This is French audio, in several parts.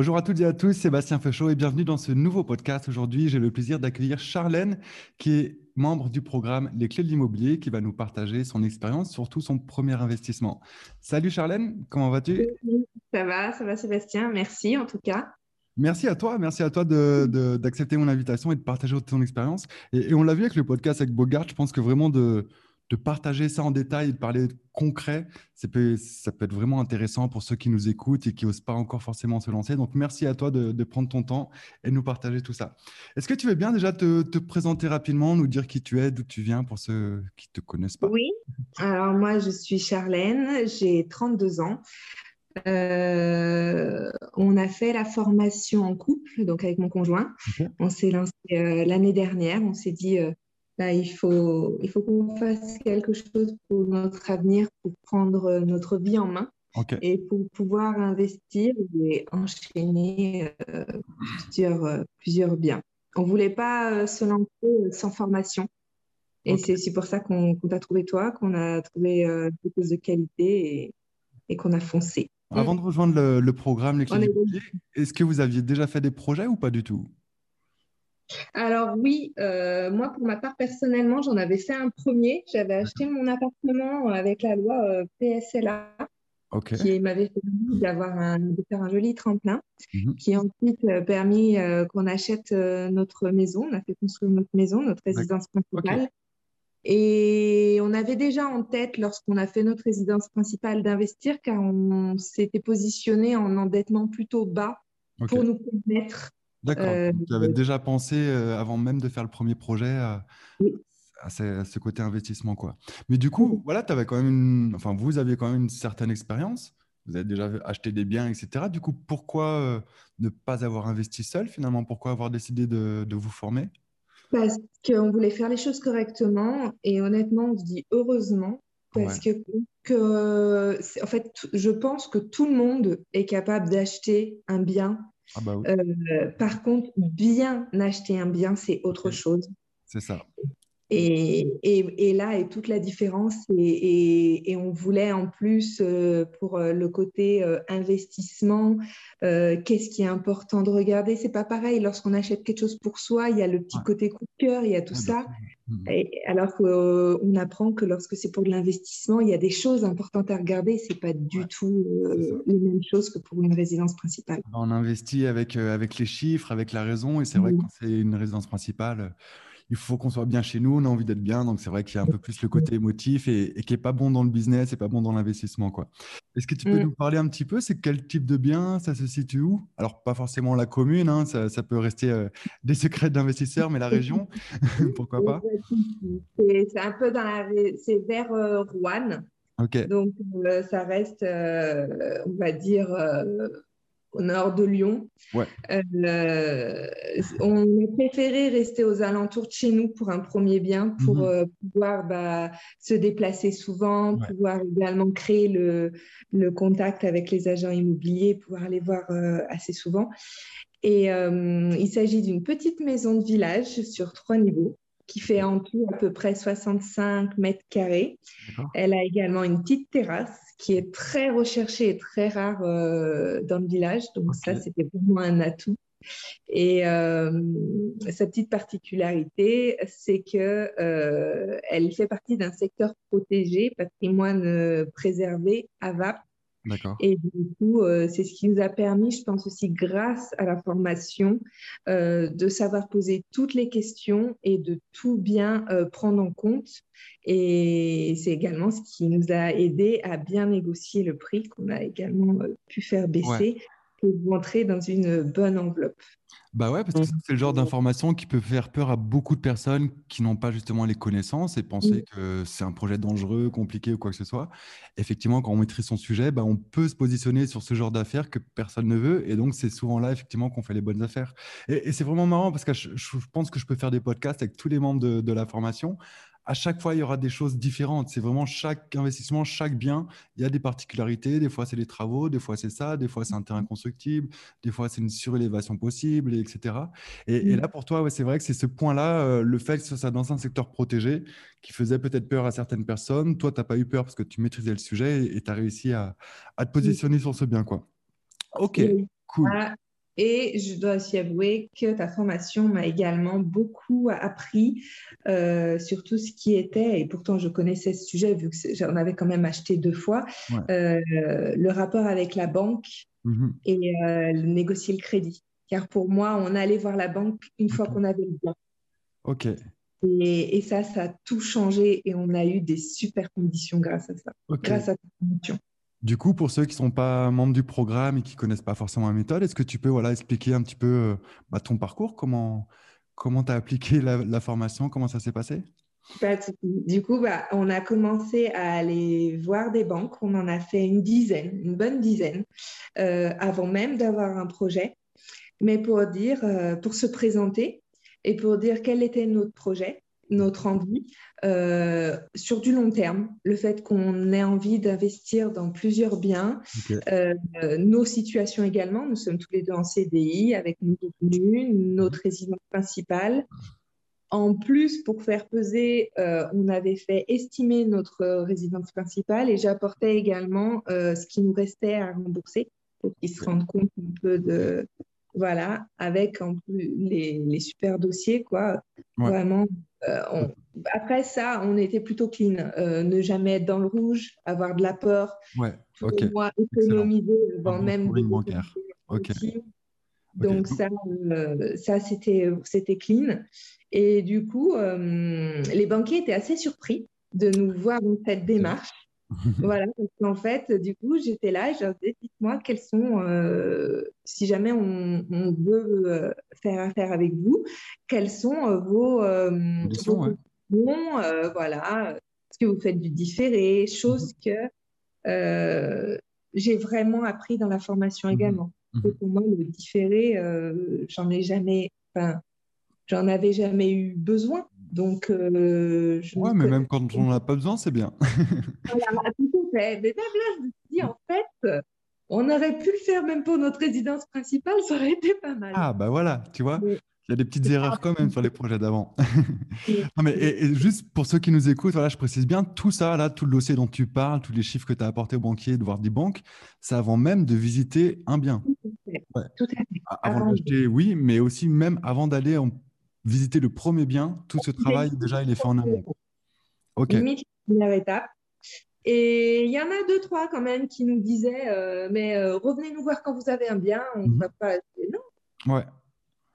Bonjour à toutes et à tous, Sébastien Feuchot et bienvenue dans ce nouveau podcast. Aujourd'hui, j'ai le plaisir d'accueillir Charlène, qui est membre du programme Les Clés de l'immobilier, qui va nous partager son expérience, surtout son premier investissement. Salut Charlène, comment vas-tu? Ça va, ça va Sébastien, merci en tout cas. Merci à toi, merci à toi d'accepter mon invitation et de partager ton expérience. Et, et, on l'a vu avec le podcast avec Bogart, je pense que vraiment de, de partager ça en détail, de parler concret, ça peut, ça peut être vraiment intéressant pour ceux qui nous écoutent et qui n'osent pas encore forcément se lancer. Donc, merci à toi de, prendre ton temps et de nous partager tout ça. Est-ce que tu veux bien déjà te, présenter rapidement, nous dire qui tu es, d'où tu viens pour ceux qui ne te connaissent pas? Oui, alors moi, je suis Charlène, j'ai 32 ans. Euh, on a fait la formation en couple, donc avec mon conjoint. On s'est lancé euh, l'année dernière. On s'est dit, euh, il faut, il faut qu'on fasse quelque chose pour notre avenir, pour prendre notre vie en main et pour pouvoir investir et enchaîner euh, plusieurs, euh, plusieurs biens. On ne voulait pas euh, se lancer sans formation. Et c'est c'est pour ça qu'on t'a trouvé toi, qu'on a trouvé quelque chose de qualité et, et qu'on a foncé. Avant de rejoindre le, programme, est-ce que vous aviez déjà fait des projets ou pas du tout? Alors oui, euh, moi pour ma part personnellement, j'en avais fait un premier. J'avais acheté mon appartement avec la loi euh, PSLA, qui m'avait fait d'avoir un, de faire un joli tremplin, mhm. qui a ensuite euh, permis qu'on achète notre maison. On a fait construire notre maison, notre résidence principale. Et on avait déjà en tête, lorsqu'on a fait notre résidence principale, d'investir, car on s'était positionné en endettement plutôt bas pour nous permettre D'accord. Euh, tu avais déjà pensé, euh, avant même de faire le premier projet, à, ce, côté investissement. Quoi. Mais du coup, voilà, avais quand même enfin, vous avez quand même une certaine expérience. Vous avez déjà acheté des biens, etc. Du coup, pourquoi euh, ne pas avoir investi seul finalement? Pourquoi avoir décidé de, vous former? Parce qu'on voulait faire les choses correctement. Et honnêtement, on se dit heureusement. Parce que, que en fait, je pense que tout le monde est capable d'acheter un bien ah bah euh, par contre, bien acheter un bien, c'est autre chose. C'est ça. Et, et, là est toute la différence. Et, et on voulait en plus, euh, pour euh, le côté investissement, qu'est-ce qui est important de regarder? C'est pas pareil. Lorsqu'on achète quelque chose pour soi, il y a le petit côté coup de cœur, il y a tout ça. Mhm. alors qu'on euh, apprend que lorsque c'est pour de l'investissement, il y a des choses importantes à regarder. C'est pas du tout euh, les mêmes choses que pour une résidence principale. On investit avec, euh, avec les chiffres, avec la raison. Et c'est vrai que quand c'est une résidence principale, il faut qu'on soit bien chez nous, on a envie d'être bien. Donc, c'est vrai qu'il y a un peu plus le côté émotif et, et qui n'est pas bon dans le business et pas bon dans l'investissement. quoi. Est-ce que tu peux mm. nous parler un petit peu C'est quel type de bien Ça se situe où? Alors, pas forcément la commune, hein, ça, peut rester euh, des secrets d'investisseurs, mais la région, pourquoi pas? C'est un peu dans la. C'est vers euh, Rouen. Donc, euh, ça reste, on va dire au nord de Lyon. Euh, on a préféré rester aux alentours de chez nous pour un premier bien, pour mhm. euh, pouvoir bah, se déplacer souvent, pouvoir également créer le, contact avec les agents immobiliers, pouvoir aller voir euh, assez souvent. Et il s'agit d'une petite maison de village sur trois niveaux qui fait en tout à peu près 65 mètres carrés. Elle a également une petite terrasse qui est très recherchée et très rare euh, dans le village. Donc ça, c'était pour moi un atout. Et euh, sa petite particularité, c'est que euh, elle fait partie d'un secteur protégé, patrimoine préservé, AVAP, et du coup, euh, c'est ce qui nous a permis, je pense aussi grâce à la formation, euh, de savoir poser toutes les questions et de tout bien euh, prendre en compte. Et c'est également ce qui nous a aidé à bien négocier le prix qu'on a également pu faire baisser pour rentrer dans une bonne enveloppe. Bah ouais, parce que c'est le genre d'information qui peut faire peur à beaucoup de personnes qui n'ont pas justement les connaissances et penser que c'est un projet dangereux, compliqué ou quoi que ce soit. Effectivement, quand on maîtrise son sujet, bah on peut se positionner sur ce genre d'affaires que personne ne veut. Et donc, c'est souvent là, effectivement, qu'on fait les bonnes affaires. Et, c'est vraiment marrant parce que je, pense que je peux faire des podcasts avec tous les membres de, de la formation à chaque fois, il y aura des choses différentes. C'est vraiment chaque investissement, chaque bien, il y a des particularités. Des fois, c'est les travaux, des fois, c'est ça, des fois, c'est un terrain constructible, des fois, c'est une surélévation possible, etc. Et, mm. là, pour toi, c'est vrai que c'est ce point-là, euh, le fait que ce soit dans un secteur protégé, qui faisait peut-être peur à certaines personnes. Toi, tu n'as pas eu peur parce que tu maîtrisais le sujet et tu as réussi à, te positionner sur ce bien. Quoi. Ok, cool. Et je dois aussi avouer que ta formation m'a également beaucoup appris euh, sur tout ce qui était, et pourtant je connaissais ce sujet vu que j'en avais quand même acheté deux fois, euh, le rapport avec la banque mm-hmm. et euh, négocier le crédit. Car pour moi, on allait voir la banque une fois qu'on avait le bien. Ok. Et, et, ça, ça a tout changé et on a eu des super conditions grâce à ça, grâce à ta formation. Du coup, pour ceux qui ne sont pas membres du programme et qui ne connaissent pas forcément la méthode, est-ce que tu peux voilà, expliquer un petit peu euh, bah, ton parcours Comment tu as appliqué la, formation Comment ça s'est passé? Du coup, bah, on a commencé à aller voir des banques. On en a fait une dizaine, une bonne dizaine, euh, avant même d'avoir un projet. Mais pour dire, euh, pour se présenter et pour dire quel était notre projet, notre envie euh, sur du long terme, le fait qu'on ait envie d'investir dans plusieurs biens, euh, nos situations également. Nous sommes tous les deux en CDI avec nos revenus, notre mhm. résidence principale. En plus, pour faire peser, euh, on avait fait estimer notre résidence principale et j'apportais également ce qui nous restait à rembourser pour qu'ils se rendent compte un peu de, voilà, avec en plus les, les super dossiers, quoi. Vraiment, euh, après ça, on était plutôt clean. Euh, ne jamais être dans le rouge, avoir de la peur. Ouais, ok. Moi, économiser avant même. bancaire. Ok. Donc ça, euh, ça c'était, c'était clean. Et du coup, les banquiers étaient assez surpris de nous voir dans cette démarche. voilà, parce qu'en fait, du coup, j'étais là et je leur disais, dites-moi quels sont, euh, si jamais on, veut euh, faire affaire avec vous, quels sont euh, vos, vos voilà, est-ce que vous faites du différé, chose mhm. que j'ai vraiment appris dans la formation mhm. également. Mhm. Pour moi, le différé, j'en ai jamais, enfin, j'en avais jamais eu besoin. Donc, euh, je ouais, mais même quand on n'en a pas besoin, c'est bien. voilà, tout à fait. Mais là, je me dis, en fait, on aurait pu le faire même pour notre résidence principale, ça aurait été pas mal. Ah, bah voilà, tu vois. Il y a des petites erreurs quand même sur les projets d'avant. non, mais et, juste pour ceux qui nous écoutent, voilà, je précise bien, tout ça, là, tout le dossier dont tu parles, tous les chiffres que tu as apportés au banquier, de voir des banques, c'est avant même de visiter un bien. Tout à fait. Ouais. Tout à fait. Avant d'acheter, oui, mais aussi même avant d'aller en visiter le premier bien, tout ce travail, déjà, il est fait en amont. OK. Limite, première étape. Et il y en a deux, trois quand même qui nous disaient euh, Mais euh, revenez nous voir quand vous avez un bien, on ne mhm. va pas. Non. Ouais.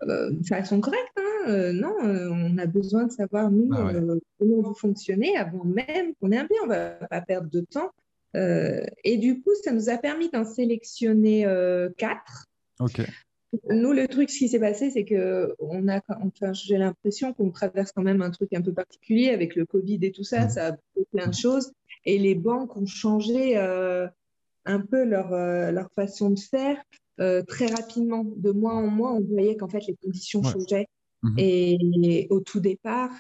Euh, ça sont corrects, hein non, on a besoin de savoir, nous, bah comment vous fonctionnez avant même qu'on ait un bien. On ne va pas perdre de temps. et du coup, ça nous a permis d'en sélectionner quatre. OK. Nous, le truc, ce qui s'est passé, c'est que on a, enfin, j'ai l'impression qu'on traverse quand même un truc un peu particulier avec le Covid et tout ça. Mmh. Ça a fait plein de choses. Et les banques ont changé euh, un peu leur, euh, leur façon de faire euh, très rapidement. De mois en mois, on voyait qu'en fait, les conditions changeaient. Mmh. Et, au tout départ,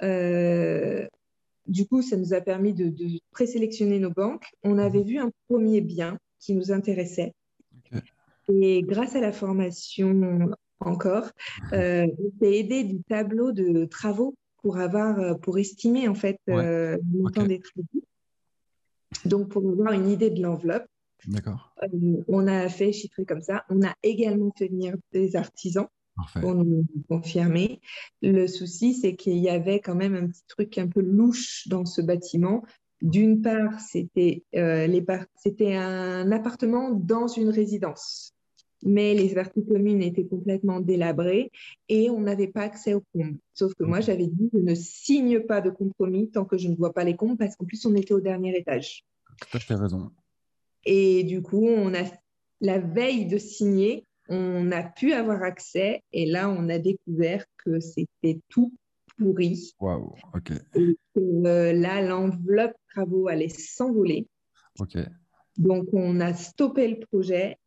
du coup, ça nous a permis de, de présélectionner nos banques. On avait vu un premier bien qui nous intéressait. Et grâce à la formation encore, euh, s'est aidé du tableau de travaux pour avoir, euh, pour estimer en fait euh, le montant des travaux. Donc pour avoir une idée de l'enveloppe. D'accord. on a fait chiffrer comme ça. On a également fait venir des artisans pour nous confirmer. Le souci, c'est qu'il y avait quand même un petit truc un peu louche dans ce bâtiment. D'une part, c'était c'était un appartement dans une résidence mais les parties communes étaient complètement délabrées et on n'avait pas accès aux combles. Sauf que moi, j'avais dit, je ne signe pas de compromis tant que je ne vois pas les combles parce qu'en plus, on était au dernier étage. Tout à fait raison. Et du coup, on a, la veille de signer, on a pu avoir accès et là, on a découvert que c'était tout pourri. Waouh, ok. Et euh, là, l'enveloppe travaux allait s'envoler. Ok. Donc, on a stoppé le projet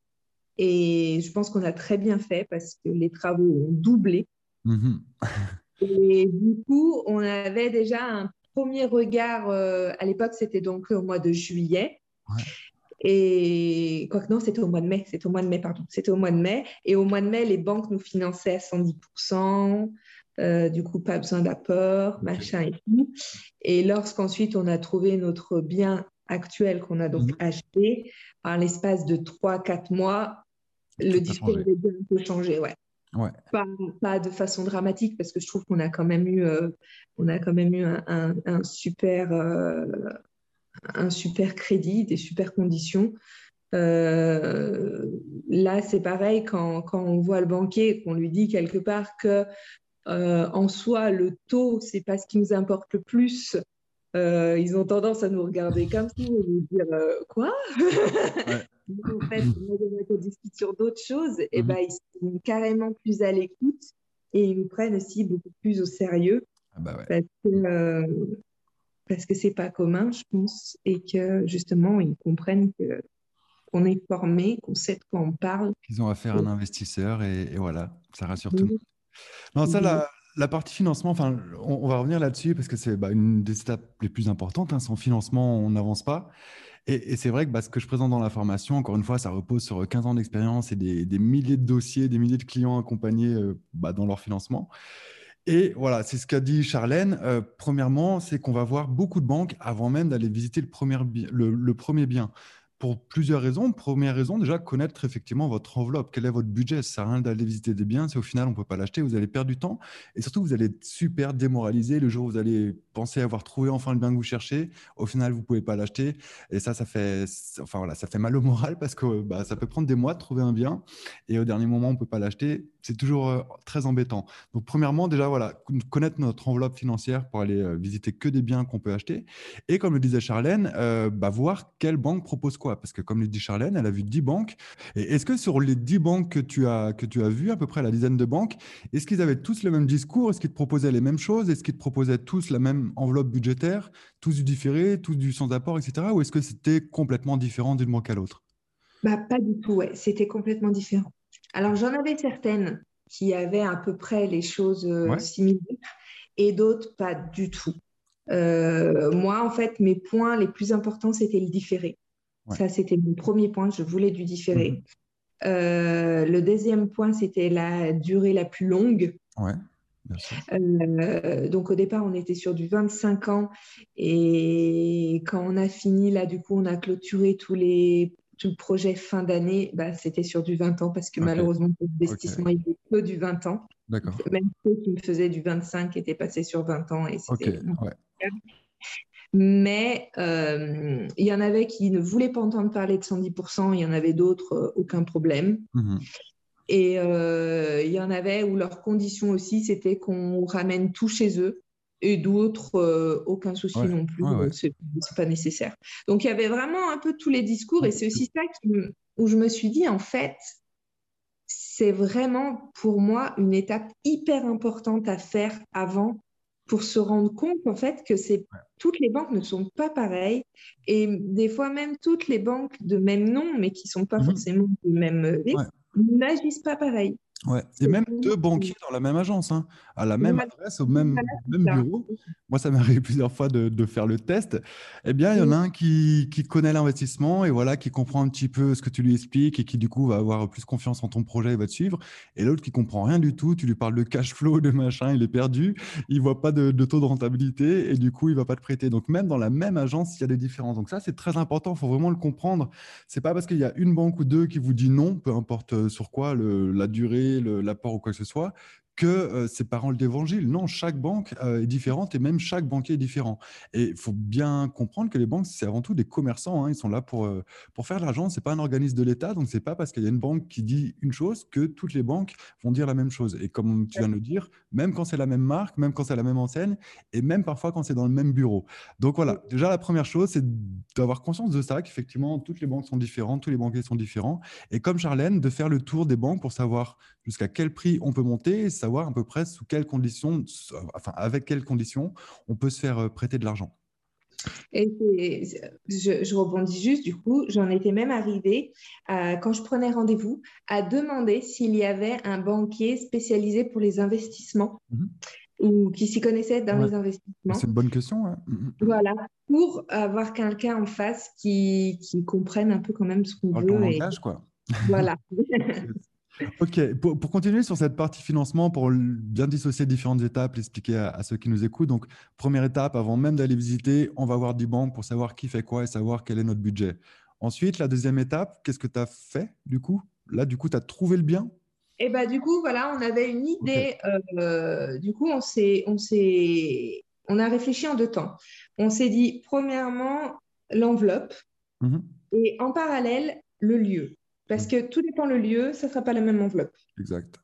et je pense qu'on a très bien fait parce que les travaux ont doublé. Mm-hmm. et du coup, on avait déjà un premier regard. Euh, à l'époque, c'était donc au mois de juillet. Et quoi que non, c'était au mois de mai. C'était au mois de mai, pardon. C'était au mois de mai. Et au mois de mai, les banques nous finançaient à 110%. Euh, du coup, pas besoin d'apport, machin et tout. Et lorsqu'ensuite on a trouvé notre bien actuel qu'on a donc mm-hmm. acheté, en l'espace de 3-4 mois, le discours avait un peu changé, ouais. Ouais. Pas, de façon dramatique parce que je trouve qu'on a quand même eu, on a quand même eu un, super, un super crédit, des super conditions. Euh, là, c'est pareil quand, quand, on voit le banquier, qu'on lui dit quelque part que euh, en soi, le taux, c'est pas ce qui nous importe le plus. Euh, ils ont tendance à nous regarder comme ça et nous dire quoi? En fait, on discute sur d'autres choses, et mhm. ben, ils sont carrément plus à l'écoute et ils nous prennent aussi beaucoup plus au sérieux. Ah bah ouais. Parce que parce que c'est pas commun, je pense, et que justement, ils comprennent que qu'on est formé, qu'on sait de quoi on parle. Ils ont affaire à un investisseur et, voilà, ça rassure tout le monde. Non, ça, la, partie financement, enfin, on, va revenir là-dessus parce que c'est bah, une des étapes les plus importantes. Hein. Sans financement, on n'avance pas. Et, c'est vrai que bah, ce que je présente dans la formation, encore une fois, ça repose sur 15 ans d'expérience et des, milliers de dossiers, des milliers de clients accompagnés euh, bah, dans leur financement. Et voilà, c'est ce qu'a dit Charlène. Euh, premièrement, c'est qu'on va voir beaucoup de banques avant même d'aller visiter le premier bien pour plusieurs raisons. Première raison, déjà, connaître effectivement votre enveloppe. Quel est votre budget? Ça sert à rien d'aller visiter des biens si au final on ne peut pas l'acheter. Vous allez perdre du temps et surtout vous allez être super démoralisé le jour où vous allez penser avoir trouvé enfin le bien que vous cherchez. Au final, vous ne pouvez pas l'acheter et ça, ça fait, enfin voilà, ça fait mal au moral parce que bah, ça peut prendre des mois de trouver un bien et au dernier moment on ne peut pas l'acheter. C'est toujours euh, très embêtant. Donc premièrement, déjà voilà, connaître notre enveloppe financière pour aller euh, visiter que des biens qu'on peut acheter et comme le disait Charlène, euh, bah, voir quelle banque propose quoi parce que comme le dit Charlène, elle a vu 10 banques. Et est-ce que sur les 10 banques que tu as, que tu as vues, à peu près la dizaine de banques, est-ce qu'ils avaient tous le même discours? Est-ce qu'ils te proposaient les mêmes choses? Est-ce qu'ils te proposaient tous la même enveloppe budgétaire? Tous du différé, tous du sans apport, etc. Ou est-ce que c'était complètement différent d'une banque à l'autre? Bah, Pas du tout, ouais. c'était complètement différent. Alors j'en avais certaines qui avaient à peu près les choses euh, similaires et d'autres pas du tout. Euh, moi, en fait, mes points les plus importants, c'était le différé. Ça, c'était mon premier point. Je voulais du différé. Mhm. Euh, le deuxième point, c'était la durée la plus longue. Ouais, euh, donc au départ, on était sur du 25 ans et quand on a fini, là, du coup, on a clôturé tous les tout le projet fin d'année, bah, c'était sur du 20 ans parce que malheureusement, l'investissement, il était que du 20 ans. D'accord. Même ceux qui me faisaient du 25 étaient passés sur 20 ans et c'était mais euh, il y en avait qui ne voulaient pas entendre parler de 110%, il y en avait d'autres, euh, aucun problème. Mhm. Et euh, il y en avait où leur condition aussi, c'était qu'on ramène tout chez eux. Et d'autres, aucun souci non plus, c'est pas nécessaire. Donc il y avait vraiment un peu tous les discours, et c'est aussi ça où je me suis dit, en fait, c'est vraiment pour moi une étape hyper importante à faire avant pour se rendre compte en fait que c'est toutes les banques ne sont pas pareilles et des fois même toutes les banques de même nom mais qui sont pas mhm. forcément du même risque n'agissent pas pareil. Ouais. Et même deux banquiers dans la même agence, hein, à la même adresse, au même, même bureau. Moi, ça m'est arrivé plusieurs fois de, de, faire le test. Eh bien, il y en a un qui, qui connaît l'investissement et voilà, qui comprend un petit peu ce que tu lui expliques et qui, du coup, va avoir plus confiance en ton projet et va te suivre. Et l'autre qui comprend rien du tout, tu lui parles de cash flow, de machin, il est perdu, il voit pas de, de taux de rentabilité et du coup, il va pas te prêter. Donc, même dans la même agence, il y a des différences. Donc, ça, c'est très important. Il faut vraiment le comprendre. C'est pas parce qu'il y a une banque ou deux qui vous dit non, peu importe euh, sur quoi, le, la durée, l'apport ou quoi que ce soit, que euh, c'est paroles d'évangile. Non, chaque banque euh, est différente et même chaque banquier est différent. Et il faut bien comprendre que les banques, c'est avant tout des commerçants. Hein. ils sont là pour, euh, pour faire de l'argent. Ce n'est pas un organisme de l'État. Donc, ce n'est pas parce qu'il y a une banque qui dit une chose que toutes les banques vont dire la même chose. Et comme tu viens de le dire, même quand c'est la même marque, même quand c'est la même enseigne, et même parfois quand c'est dans le même bureau. Donc, voilà. Déjà, la première chose, c'est d'avoir conscience de ça, qu'effectivement, toutes les banques sont différentes, tous les banquiers sont différents. Et comme Charlène, de faire le tour des banques pour savoir jusqu'à quel prix on peut monter savoir à peu près sous quelles conditions, enfin avec quelles conditions on peut se faire euh, prêter de l'argent. Et je, rebondis juste, du coup, j'en étais même arrivée, quand je prenais rendez-vous, à demander s'il y avait un banquier spécialisé pour les investissements mhm. ou qui s'y connaissait dans les investissements. C'est une bonne question. Mhm. Voilà, pour avoir quelqu'un en face qui, qui, comprenne un peu quand même ce qu'on veut. langage, quoi. Voilà. Ok, pour, continuer sur cette partie financement, pour bien dissocier différentes étapes, expliquer à, ceux qui nous écoutent. Donc, première étape, avant même d'aller visiter, on va voir du banque pour savoir qui fait quoi et savoir quel est notre budget. Ensuite, la deuxième étape, qu'est-ce que tu as fait du coup? Là, du coup, tu as trouvé le bien? Et bah, du coup, voilà, on avait une idée. Euh, du coup, on s'est, on s'est, on a réfléchi en deux temps. On s'est dit, premièrement, l'enveloppe mhm. et en parallèle, le lieu. Parce mhm. que tout dépend le lieu, ça ne sera pas la même enveloppe. Exact.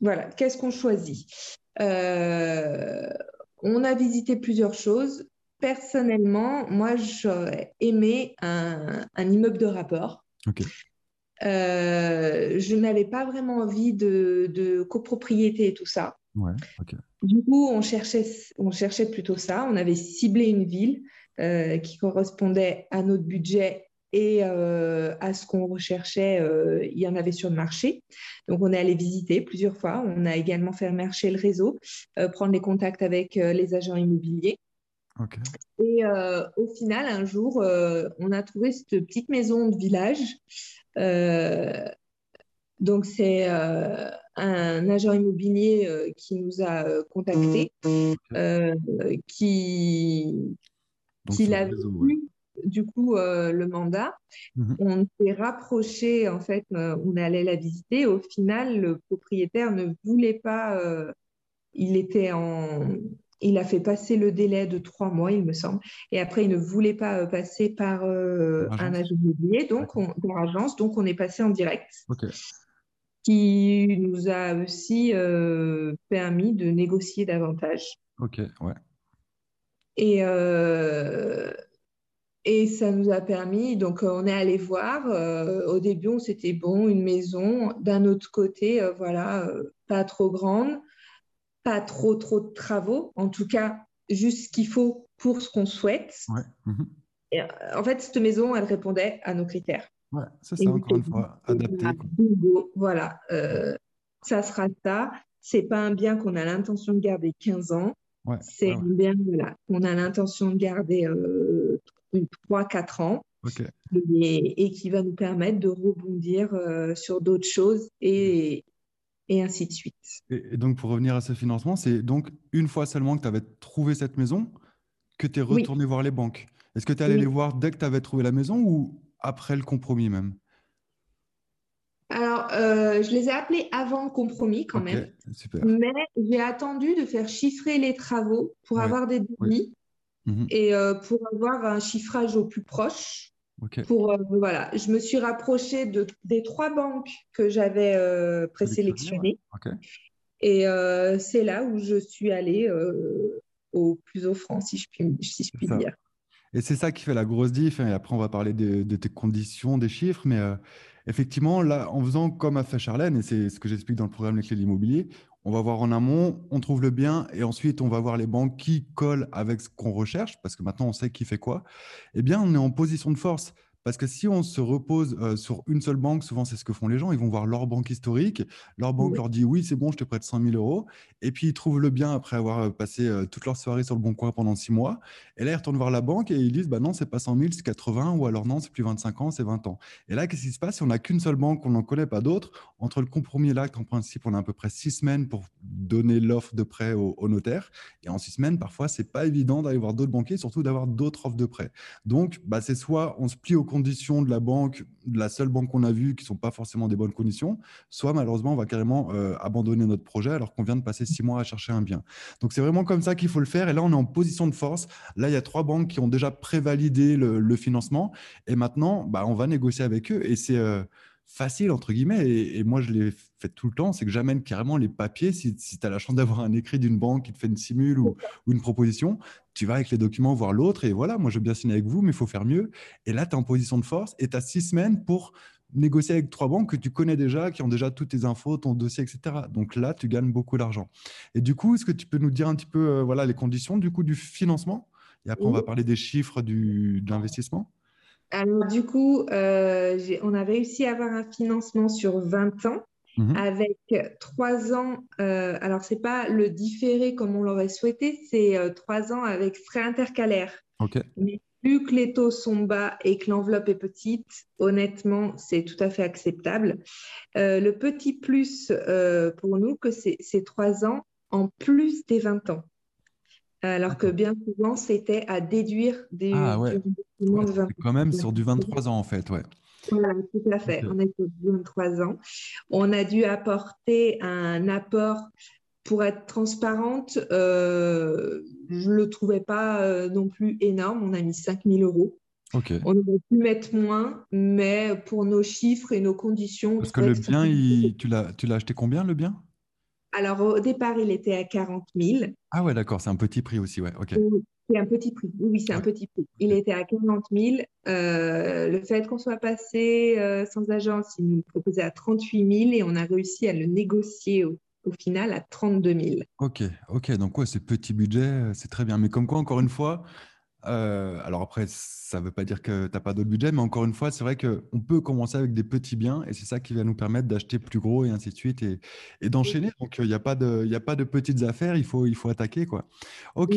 Voilà, qu'est-ce qu'on choisit? Euh, On a visité plusieurs choses. Personnellement, moi, j'aurais aimé un, immeuble de rapport. Euh, je n'avais pas vraiment envie de, copropriété et tout ça. Du coup, on cherchait, on cherchait plutôt ça. On avait ciblé une ville euh, qui correspondait à notre budget et euh, à ce qu'on recherchait, euh, il y en avait sur le marché. Donc, on est allé visiter plusieurs fois. On a également fait marcher le réseau, euh, prendre les contacts avec les agents immobiliers. Et au final, un jour, on a trouvé cette petite maison de village. donc, c'est un agent immobilier qui nous a contactés, qui, qui l'a vu du coup euh, le mandat. Mhm. On s'est rapproché, en fait, euh, on allait la visiter. Au final, le propriétaire ne voulait pas, euh, il était en. Il a fait passer le délai de trois mois, il me semble, et après il ne voulait pas passer par un agent immobilier, donc on, agence, donc on est passé en direct, qui nous a aussi permis de négocier davantage. Ok, ouais. Et et ça nous a permis, donc euh, on est allé voir. Euh, au début, c'était bon, une maison. D'un autre côté, euh, voilà, pas trop grande, pas trop trop de travaux. En tout cas, juste ce qu'il faut pour ce qu'on souhaite. Mhm. Et, en fait, cette maison, elle répondait à nos critères. Ouais, c'est ça, encore une fois, adapté. Voilà, ça sera ça. C'est pas un bien qu'on a l'intention de garder 15 ans. c'est un bien voilà, qu'on a l'intention de garder 3-4 ans. Et, qui va nous permettre de rebondir euh, sur d'autres choses et, et ainsi de suite. Et, donc, pour revenir à ce financement, c'est donc une fois seulement que tu avais trouvé cette maison que tu es retourné voir les banques. Est-ce que tu es allé les voir dès que tu avais trouvé la maison ou après le compromis même? Alors, euh, je les ai appelés avant le compromis quand même. Mais j'ai attendu de faire chiffrer les travaux pour avoir des devis Mhm. et euh, pour avoir un chiffrage au plus proche. Pour, euh, voilà, je me suis rapprochée de, des trois banques que j'avais euh, présélectionnées. Et c'est là où je suis allée au plus offrant, si je puis, si je puis dire. Et c'est ça qui fait la grosse diff. Hein, et après, on va parler de, de tes conditions, des chiffres. Mais effectivement, là, en faisant comme a fait Charlène, et c'est ce que j'explique dans le programme Les clés de l'immobilier, on va voir en amont, on trouve le bien et ensuite on va voir les banques qui collent avec ce qu'on recherche parce que maintenant on sait qui fait quoi. Eh bien, on est en position de force. Parce que si on se repose euh, sur une seule banque, souvent c'est ce que font les gens, ils vont voir leur banque historique, leur banque leur dit oui, c'est bon, je te prête 100 000 euros, et puis ils trouvent le bien après avoir euh, passé euh, toute leur soirée sur le bon coin pendant six mois, et là ils retournent voir la banque et ils disent bah non, c'est pas 100 000, c'est 80, ou alors non, c'est plus 25 ans, c'est 20 ans. Et là, qu'est-ce qui se passe? Si on n'a qu'une seule banque, on n'en connaît pas d'autres. Entre le compromis et l'acte, en principe, on a à peu près six semaines pour donner l'offre de prêt au, notaire, et en six semaines, parfois, c'est pas évident d'aller voir d'autres banquiers, surtout d'avoir d'autres offres de prêt. Donc, bah, c'est soit on se plie aux conditions de la banque, de la seule banque qu'on a vue, qui sont pas forcément des bonnes conditions, soit malheureusement, on va carrément euh, abandonner notre projet alors qu'on vient de passer six mois à chercher un bien. Donc c'est vraiment comme ça qu'il faut le faire. Et là, on est en position de force. Là, il y a trois banques qui ont déjà prévalidé le, financement. Et maintenant, bah, on va négocier avec eux. Et c'est euh, facile, entre guillemets. Et, moi, je l'ai fait tout le temps. C'est que j'amène carrément les papiers. Si, tu as la chance d'avoir un écrit d'une banque qui te fait une simule ou, ou, une proposition, tu vas avec les documents voir l'autre. Et voilà, moi, je veux bien signer avec vous, mais il faut faire mieux. Et là, tu es en position de force et tu as six semaines pour négocier avec trois banques que tu connais déjà, qui ont déjà toutes tes infos, ton dossier, etc. Donc là, tu gagnes beaucoup d'argent. Et du coup, est-ce que tu peux nous dire un petit peu euh, voilà, les conditions du coup du financement? Et après, on va parler des chiffres du, de l'investissement. Alors, du coup, euh, on a réussi à avoir un financement sur 20 ans. Mhm. Avec trois ans, euh, alors c'est pas le différé comme on l'aurait souhaité, c'est trois ans avec frais intercalaires. Ok. Vu que les taux sont bas et que l'enveloppe est petite, honnêtement, c'est tout à fait acceptable. Euh, le petit plus euh, pour nous, que c'est trois ans en plus des 20 ans. Alors que bien souvent, c'était à déduire des ah, ouais. quand même sur du 23 ans, en fait, ouais. Voilà, tout à fait. On était 23 ans. On a dû apporter un apport pour être transparente. Euh, je ne le trouvais pas euh, non plus énorme. On a mis 5 000 euros. On aurait pu mettre moins, mais pour nos chiffres et nos conditions. Parce que le bien, il, tu l'as acheté combien le bien? Alors au départ, il était à 40 000. Ah ouais, d'accord, c'est un petit prix aussi, ouais. Ok. C'est un petit prix. Oui, c'est un petit prix. Il était à 40 000. Euh, le fait qu'on soit passé euh, sans agence, il nous proposait à 38 000 et on a réussi à le négocier au, final à 32 000. Ok, ok. Donc, ouais, c'est petit budget, euh, c'est très bien. Mais comme quoi, encore une fois, alors après, ça ne veut pas dire que tu n'as pas d'autre budget, mais encore une fois, c'est vrai qu'on peut commencer avec des petits biens et c'est ça qui va nous permettre d'acheter plus gros et ainsi de suite et, et d'enchaîner. Donc, il n'y a, pas de, a pas de petites affaires, il faut, il faut attaquer. Quoi. Ok.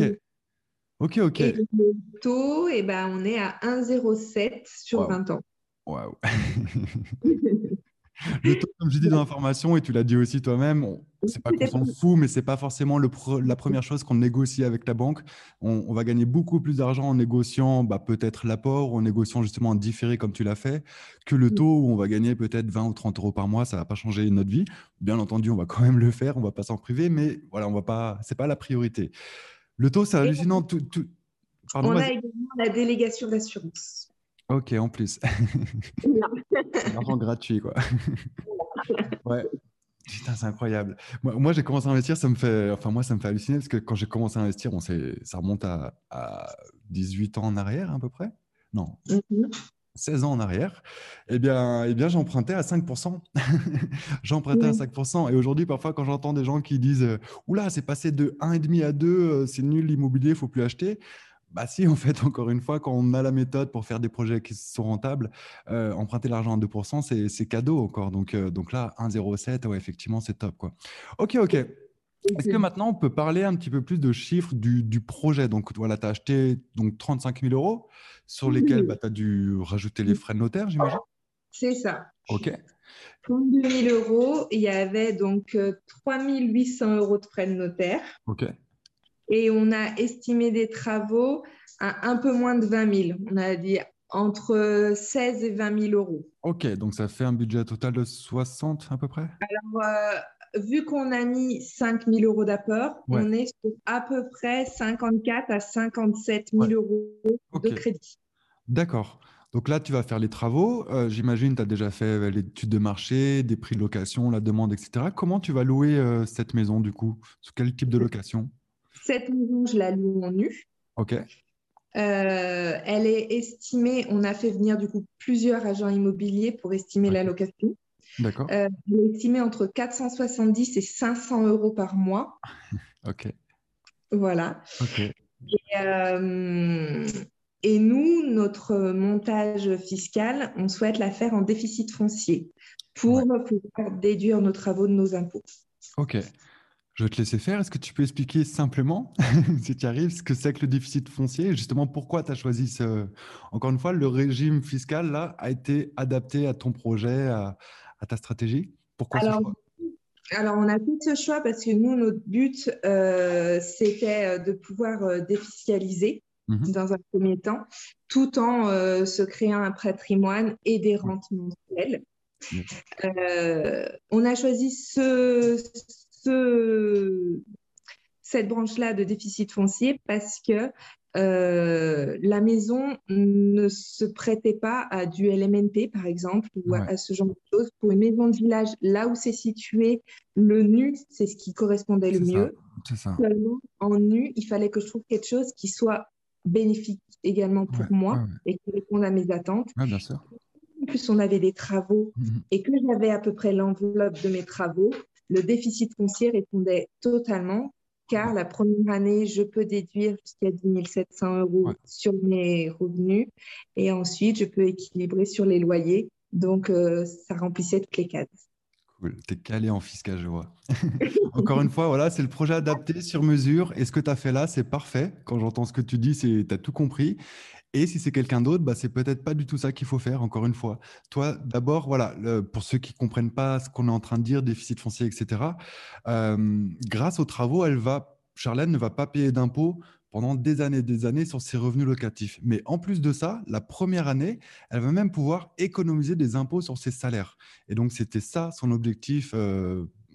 Ok, ok. Et le taux, eh ben, on est à 1,07 sur 20 ans. Waouh. le taux, comme je dis dans l'information, et tu l'as dit aussi toi-même, c'est pas qu'on s'en fout, mais c'est pas forcément le la première chose qu'on négocie avec la banque. On, va gagner beaucoup plus d'argent en négociant bah, peut-être l'apport, en négociant justement en différé comme tu l'as fait, que le taux où on va gagner peut-être 20 ou 30 euros par mois. Ça va pas changer notre vie. Bien entendu, on va quand même le faire, on va pas s'en priver, mais voilà, on va pas, c'est pas la priorité. Le taux, c'est hallucinant. Tout, on a également la délégation d'assurance. Ok, en plus. L'argent gratuit, quoi. ouais. Putain, c'est incroyable. Moi, j'ai commencé à investir, ça me fait, enfin moi, ça me fait halluciner parce que quand j'ai commencé à investir, on ça remonte à, 18 ans en arrière à peu près? Non. Mhm. 16 ans en arrière, eh bien, eh bien j'empruntais à 5%. j'empruntais à 5%. Et aujourd'hui, parfois, quand j'entends des gens qui disent euh, Oula, c'est passé de 1,5 à 2, euh, c'est nul l'immobilier, il ne faut plus acheter. Bah si, en fait, encore une fois, quand on a la méthode pour faire des projets qui sont rentables, euh, emprunter l'argent à 2%, c'est cadeau encore. Donc, donc là, 1,07, ouais, effectivement, c'est top. Quoi. Ok, ok. Est-ce que maintenant on peut parler un petit peu plus de chiffres du, du projet? Donc voilà, tu as acheté donc 35 000 euros sur lesquels bah, tu as dû rajouter les frais de notaire, j'imagine? C'est ça. OK. 32 000 euros, il y avait donc 3 euh, 800 euros de frais de notaire. OK. Et on a estimé des travaux à un peu moins de 20 000. On a dit entre 16 et 20 000 euros. Ok, donc ça fait un budget total de 60 à peu près? Alors, euh, vu qu'on a mis 5 000 euros d'apport, on est sur à peu près 54 à 57 000 euros de crédit. D'accord. Donc là, tu vas faire les travaux. Euh, j'imagine, tu as déjà fait euh, l'étude de marché, des prix de location, la demande, etc. Comment tu vas louer euh, cette maison du coup? Sous quel type de location? Cette maison, je la loue en nu. OK. elle est estimée, on a fait venir du coup plusieurs agents immobiliers pour estimer la location. D'accord. Euh, elle est estimée entre 470 et 500 euros par mois. ok. Voilà. Ok. Et, euh, et, nous, notre montage fiscal, on souhaite la faire en déficit foncier pour pouvoir déduire nos travaux de nos impôts. Ok. Je vais te laisser faire. Est-ce que tu peux expliquer simplement, si tu arrives, ce que c'est que le déficit foncier et justement pourquoi tu as choisi ce. Encore une fois, le régime fiscal là a été adapté à ton projet, à, à ta stratégie? Pourquoi alors, ce choix? alors, on a fait ce choix parce que nous, notre but, euh, c'était euh, de pouvoir euh, défiscaliser mhm. dans un premier temps, tout en se créant un patrimoine et des rentes mensuelles. on a choisi ce, ce, cette branche-là de déficit foncier parce que euh, la maison ne se prêtait pas à du LMNP, par exemple, ou à, ce genre de choses. Pour une maison de village, là où c'est situé, le nu, c'est ce qui correspondait le mieux. Ça. Seulement, en nu, il fallait que je trouve quelque chose qui soit bénéfique également pour moi et qui réponde à mes attentes. bien sûr. En plus, on avait des travaux mhm. et que j'avais à peu près l'enveloppe de mes travaux, le déficit foncier répondait totalement car la première année, je peux déduire jusqu'à 10 700 euros sur mes revenus et ensuite, je peux équilibrer sur les loyers. Donc, euh, ça remplissait toutes les cases. Cool, tu es calé en fiscal, je vois. Encore une fois, voilà, c'est le projet adapté sur mesure. Et ce que tu as fait là, c'est parfait. Quand j'entends ce que tu dis, tu as tout compris. Et si c'est quelqu'un d'autre, bah, c'est peut-être pas du tout ça qu'il faut faire, encore une fois. Toi, d'abord, voilà, pour ceux qui comprennent pas ce qu'on est en train de dire, déficit foncier, etc., grâce aux travaux, elle va, Charlène ne va pas payer d'impôts pendant des années et des années sur ses revenus locatifs. Mais en plus de ça, la première année, elle va même pouvoir économiser des impôts sur ses salaires. Et donc, c'était ça son objectif.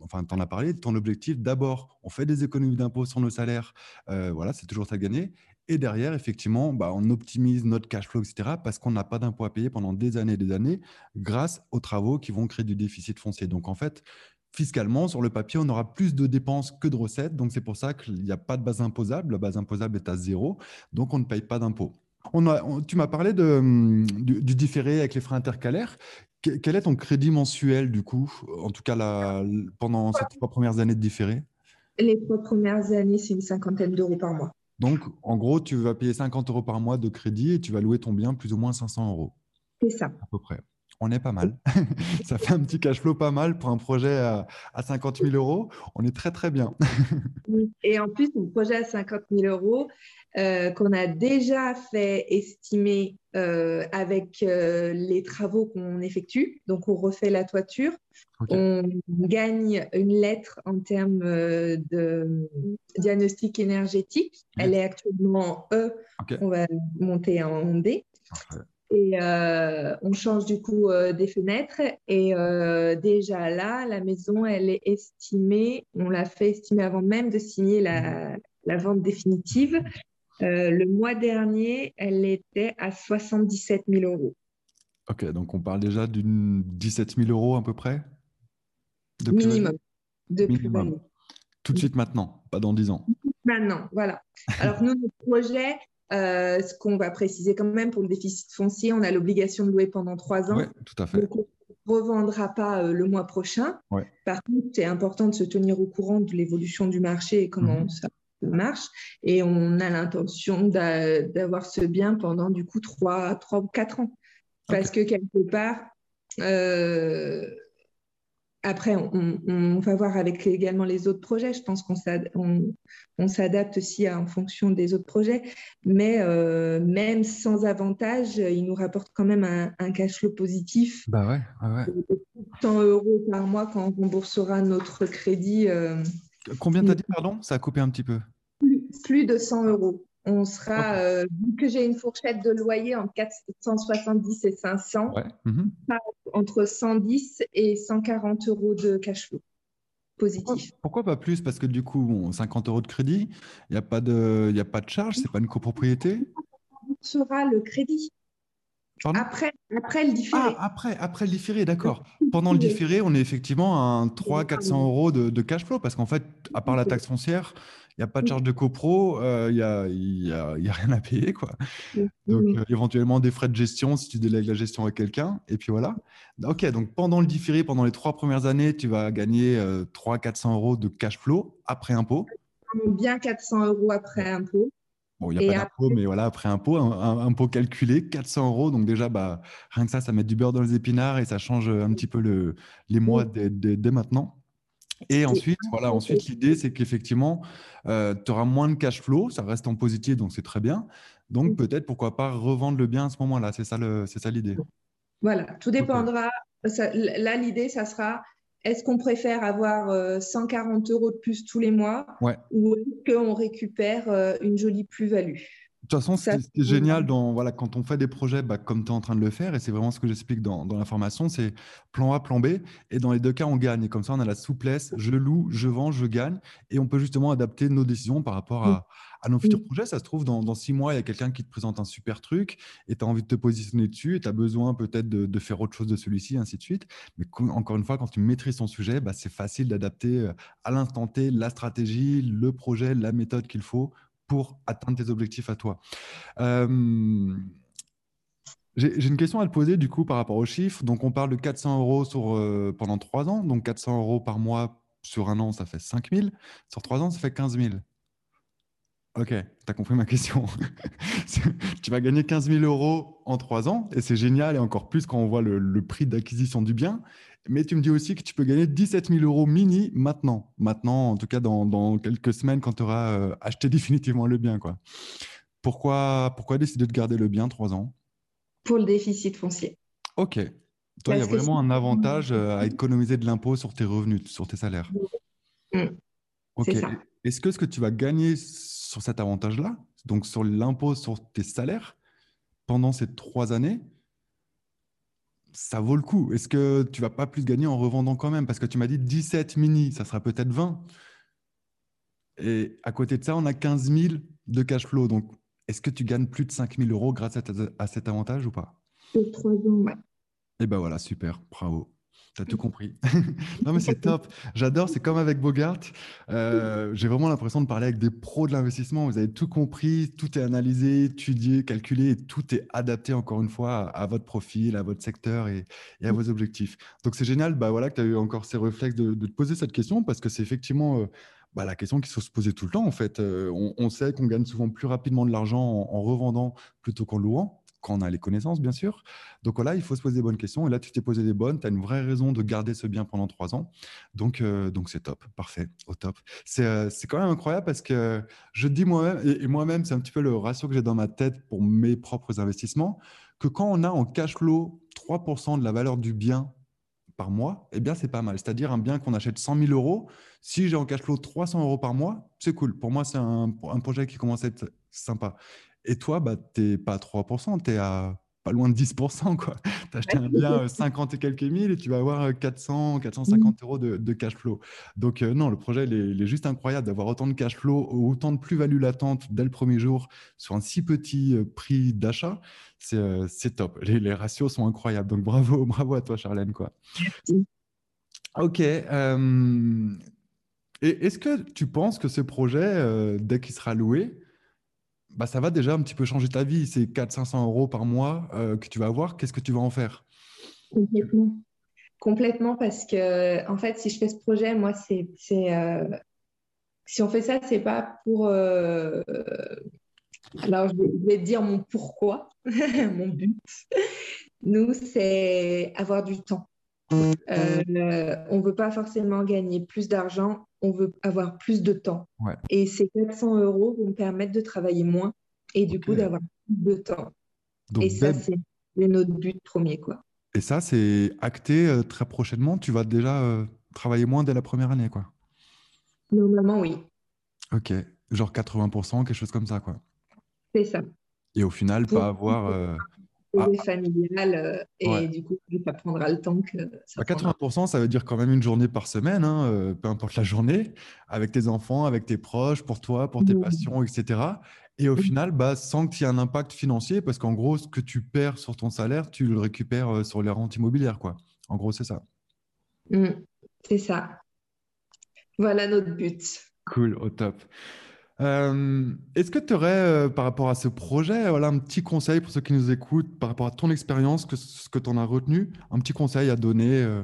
Enfin, tu en as parlé, ton objectif, d'abord, on fait des économies d'impôts sur nos salaires, voilà, c'est toujours ça gagner. Et derrière, effectivement, bah, on optimise notre cash flow, etc., parce qu'on n'a pas d'impôts à payer pendant des années et des années grâce aux travaux qui vont créer du déficit foncier. Donc, en fait, fiscalement, sur le papier, on aura plus de dépenses que de recettes. Donc, c'est pour ça qu'il n'y a pas de base imposable. La base imposable est à zéro. Donc, on ne paye pas d'impôts. tu m'as parlé de, du, différé avec les frais intercalaires. quel est ton crédit mensuel, du coup, en tout cas pendant ces trois premières années de différé? Les trois premières années, c'est une cinquantaine d'euros par mois. Donc, en gros, tu vas payer 50 euros par mois de crédit et tu vas louer ton bien plus ou moins 500 euros. C'est ça. À peu près. On est pas mal. ça fait un petit cash flow pas mal pour un projet à, 50 000 euros. On est très, très bien. et en plus, un projet à 50 000 euros euh, qu'on a déjà fait estimer euh, avec euh, les travaux qu'on effectue. Donc, on refait la toiture. On gagne une lettre en termes de diagnostic énergétique. Elle est actuellement E. On va monter en D. Et euh, on change du coup euh, des fenêtres. Et euh, déjà là, la maison, elle est estimée, on l'a fait estimer avant même de signer la, la vente définitive. Le mois dernier, elle était à 77 000 euros. Ok, donc on parle déjà d'une 17 000 euros à peu près de Minimum. De Minimum. Tout de suite maintenant, pas dans 10 ans. Maintenant, voilà. Alors nous, notre projet, euh, ce qu'on va préciser quand même pour le déficit foncier, on a l'obligation de louer pendant trois ans. Oui, tout à fait. Donc, on ne revendra pas euh, le mois prochain. Par contre, c'est important de se tenir au courant de l'évolution du marché et comment mhm. ça marche. Et on a l'intention d'avoir ce bien pendant du coup trois, trois ou quatre ans. Parce que quelque part, euh, après, on, va voir avec également les autres projets. Je pense qu'on s'adapte aussi en fonction des autres projets. Mais euh, même sans avantage, il nous rapporte quand même un, cash flow positif. Bah ouais, ouais, 100 euros par mois quand on remboursera notre crédit. Euh, Combien t'as dit, pardon? Ça a coupé un petit peu. plus de 100 euros. On sera, euh, vu que j'ai une fourchette de loyer entre 470 et 500, mhm. entre 110 et 140 euros de cash flow positif. Pourquoi, pas plus? Parce que du coup, 50 euros de crédit, il n'y a, pas de, a pas de charge, ce n'est pas une copropriété? On sera le crédit. Après, après le différé. Ah, après, après le différé, d'accord. Pendant le différé, on est effectivement à 300-400 euros de, de, cash flow parce qu'en fait, à part la taxe foncière, il n'y a pas de charge de copro, il n'y a, y a, y a, rien à payer. Quoi. Donc, euh, éventuellement des frais de gestion si tu délègues la gestion à quelqu'un. Et puis voilà. Ok, donc pendant le différé, pendant les trois premières années, tu vas gagner 300-400 euros de cash flow après impôt. Bien 400 euros après impôt. Bon, il n'y a pas d'impôt, mais voilà, après impôt, un, impôt calculé, 400 euros. Donc déjà, bah, rien que ça, ça met du beurre dans les épinards et ça change un petit peu le, les mois dès maintenant. Et ensuite, voilà, ensuite l'idée, c'est qu'effectivement, euh, tu auras moins de cash flow, ça reste en positif, donc c'est très bien. Donc peut-être, pourquoi pas, revendre le bien à ce moment-là. C'est ça, ça l'idée. Voilà, tout dépendra. là, l'idée, ça sera est-ce qu'on préfère avoir 140 euh, euros de plus tous les mois ou est-ce qu'on récupère euh, une jolie plus-value? De toute façon, ce qui est génial dans, voilà, quand on fait des projets bah, comme tu es en train de le faire, et c'est vraiment ce que j'explique dans, dans l'information, c'est plan A, plan B, et dans les deux cas, on gagne. Et comme ça, on a la souplesse, je loue, je vends, je gagne, et on peut justement adapter nos décisions par rapport à, à nos futurs projets. Ça se trouve, dans, dans six mois, il y a quelqu'un qui te présente un super truc, et tu as envie de te positionner dessus, et tu as besoin peut-être de, de, faire autre chose de celui-ci, ainsi de suite. Mais encore une fois, quand tu maîtrises ton sujet, bah, c'est facile d'adapter euh, à l'instant T la stratégie, le projet, la méthode qu'il faut pour atteindre tes objectifs à toi. Euh, j'ai une question à te poser du coup par rapport aux chiffres. Donc, on parle de 400 euros sur, euh, pendant trois ans. Donc, 400 euros par mois sur un an, ça fait 5 000. Sur trois ans, ça fait 15 000. Ok, tu as compris ma question. tu vas gagner 15 000 euros en trois ans et c'est génial et encore plus quand on voit le prix d'acquisition du bien. Mais tu me dis aussi que tu peux gagner 17 000 euros mini maintenant. Maintenant, en tout cas, dans, quelques semaines, quand tu auras euh, acheté définitivement le bien. Quoi. Pourquoi, pourquoi décider de garder le bien trois ans? Pour le déficit foncier. Ok. Toi, il y a vraiment un avantage euh, à économiser de l'impôt sur tes revenus, sur tes salaires. Mm. Ok. Est-ce que ce que tu vas gagner sur cet avantage-là, donc sur l'impôt sur tes salaires pendant ces trois années, ça vaut le coup. Est-ce que tu vas pas plus gagner en revendant quand même? Parce que tu m'as dit 17 mini, ça sera peut-être 20. Et à côté de ça, on a 15 000 de cash flow. Donc, est-ce que tu gagnes plus de 5 000 euros grâce à, cet avantage ou pas? Trois ans, ouais. Et eh ben voilà, super, bravo. Tu as tout compris. non, mais c'est top. J'adore. C'est comme avec Bogart. Euh, j'ai vraiment l'impression de parler avec des pros de l'investissement. Vous avez tout compris, tout est analysé, étudié, calculé et tout est adapté, encore une fois, à, votre profil, à votre secteur et, à vos objectifs. Donc, c'est génial bah, voilà, que tu as eu encore ces réflexes de, te poser cette question parce que c'est effectivement. Euh, bah, la question qui se poser tout le temps, en fait. Euh, on, sait qu'on gagne souvent plus rapidement de l'argent en revendant plutôt qu'en louant quand on a les connaissances, bien sûr. Donc voilà, il faut se poser des bonnes questions. Et là, tu t'es posé des bonnes, tu as une vraie raison de garder ce bien pendant trois ans. Donc, euh, donc c'est top, parfait, au top. Euh, c'est quand même incroyable parce que je dis moi-même, et, moi-même, c'est un petit peu le ratio que j'ai dans ma tête pour mes propres investissements, que quand on a en cash flow 3% de la valeur du bien par mois, eh bien, c'est pas mal. C'est-à-dire un bien qu'on achète 100 000 euros. Si j'ai en cash flow 300 euros par mois, c'est cool. Pour moi, c'est un, un, projet qui commence à être sympa. Et toi, bah, tu n'es pas à 3%, tu es à pas loin de 10%. Tu as acheté un bien 50 et quelques mille et tu vas avoir 400, 450 mmh. euros de, cash flow. Donc, euh, non, le projet, il est, juste incroyable d'avoir autant de cash flow, autant de plus-value latente dès le premier jour sur un si petit euh, prix d'achat. C'est euh, top. Les, ratios sont incroyables. Donc, bravo, bravo à toi, Charlène. Quoi. Ok. Est-ce que tu penses que ce projet, dès qu'il sera loué, bah, ça va déjà un petit peu changer ta vie. C'est 400-500 euros par mois euh, que tu vas avoir. Qu'est-ce que tu vas en faire? Complètement. Complètement, parce que, en fait, si je fais ce projet, moi, c'est. Euh, si on fait ça, c'est pas pour. Euh, alors, je vais, te dire mon pourquoi, mon but. Nous, c'est avoir du temps. on ne veut pas forcément gagner plus d'argent, on veut avoir plus de temps. Et ces 400 euros vont me permettre de travailler moins et du coup d'avoir plus de temps. et ça, c'est notre but premier. Quoi. Et ça, c'est acté euh, très prochainement. Tu vas déjà euh, travailler moins dès la première année, quoi. Normalement, oui. Ok, genre 80%, quelque chose comme ça, quoi. C'est ça. Et au final, pas avoir. Euh, ah. familiale euh, et du coup, ça prendra le temps que ça 80%, bah, ça veut dire quand même une journée par semaine, hein, euh, peu importe la journée, avec tes enfants, avec tes proches, pour toi, pour tes mmh. passions, etc. Et au final, bah, sans qu'il y ait un impact financier, parce qu'en gros, ce que tu perds sur ton salaire, tu le récupères euh, sur les rentes immobilières. Quoi. En gros, c'est ça. Mmh, c'est ça. Voilà notre but. Cool, au top. Euh, est-ce que tu aurais, euh, par rapport à ce projet, voilà, un petit conseil pour ceux qui nous écoutent, par rapport à ton expérience, que, ce que tu en as retenu, un petit conseil à donner, euh,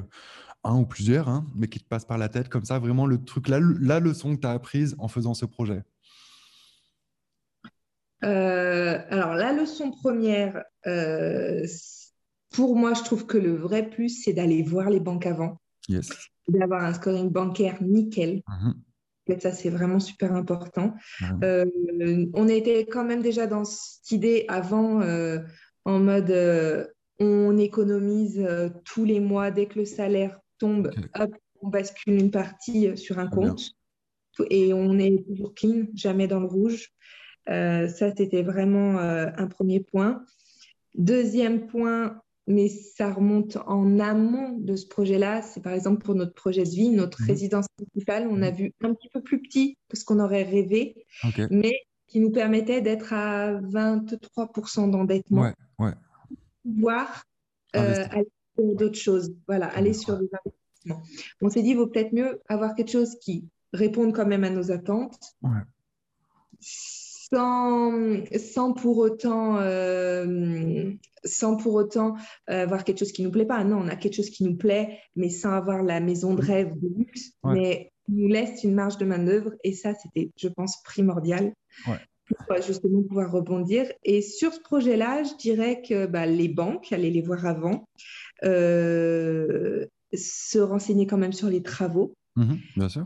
un ou plusieurs, hein, mais qui te passe par la tête comme ça, vraiment le truc, la, la leçon que tu as apprise en faisant ce projet? Alors, la leçon première, pour moi, je trouve que le vrai plus, c'est d'aller voir les banques avant. Yes. D'avoir un scoring bancaire nickel. Mmh ça, c'est vraiment super important. Euh, on était quand même déjà dans cette idée avant, euh, en mode euh, on économise tous les mois dès que le salaire tombe, hop, on bascule une partie sur un compte et on est toujours clean, jamais dans le rouge. ça, c'était vraiment un premier point. Deuxième point, mais ça remonte en amont de ce projet-là. C'est par exemple pour notre projet de vie, notre mhm. résidence principale, on a mhm. vu un petit peu plus petit que ce qu'on aurait rêvé, mais qui nous permettait d'être à 23% d'endettement. Ouais, Voire euh, aller sur d'autres choses. Voilà, aller sur des investissements. On s'est dit, il vaut peut-être mieux avoir quelque chose qui réponde quand même à nos attentes. Sans, pour autant, euh, sans pour autant euh, avoir quelque chose qui nous plaît pas. Non, on a quelque chose qui nous plaît, mais sans avoir la maison de rêve de luxe, mais nous laisse une marge de manœuvre. Et ça, c'était, je pense, primordial pour justement pouvoir rebondir. Et sur ce projet-là, je dirais que bah, les banques, aller les voir avant, euh, se renseigner quand même sur les travaux. Mmh bien sûr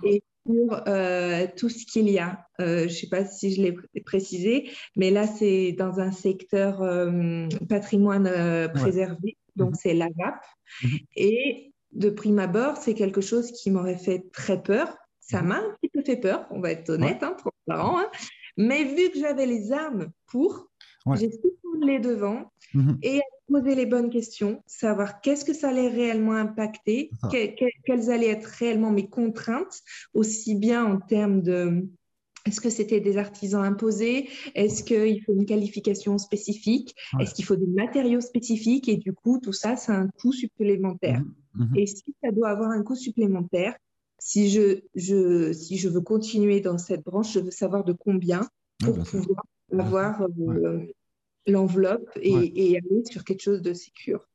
euh, tout ce qu'il y a. Euh, je ne sais pas si je l'ai précisé, mais là, c'est dans un secteur euh, patrimoine préservé, donc c'est la GAP. Mhm. Et de prime abord, c'est quelque chose qui m'aurait fait très peur. Ça mhm. m'a un petit peu fait peur, on va être honnête, hein, transparent, hein, Mais vu que j'avais les armes pour, j'ai su les devants mhm. et poser les bonnes questions, savoir qu'est-ce que ça allait réellement impacter, quelles allaient être réellement mes contraintes, aussi bien en termes de est-ce que c'était des artisans imposés Est-ce qu'il faut une qualification spécifique Est-ce qu'il faut des matériaux spécifiques Et du coup, tout ça, c'est un coût supplémentaire. Mhm, mhm. Et si ça doit avoir un coût supplémentaire, si je, je, si je veux continuer dans cette branche, je veux savoir de combien pour pouvoir avoir euh, l'enveloppe et, aller sur quelque chose de sécure.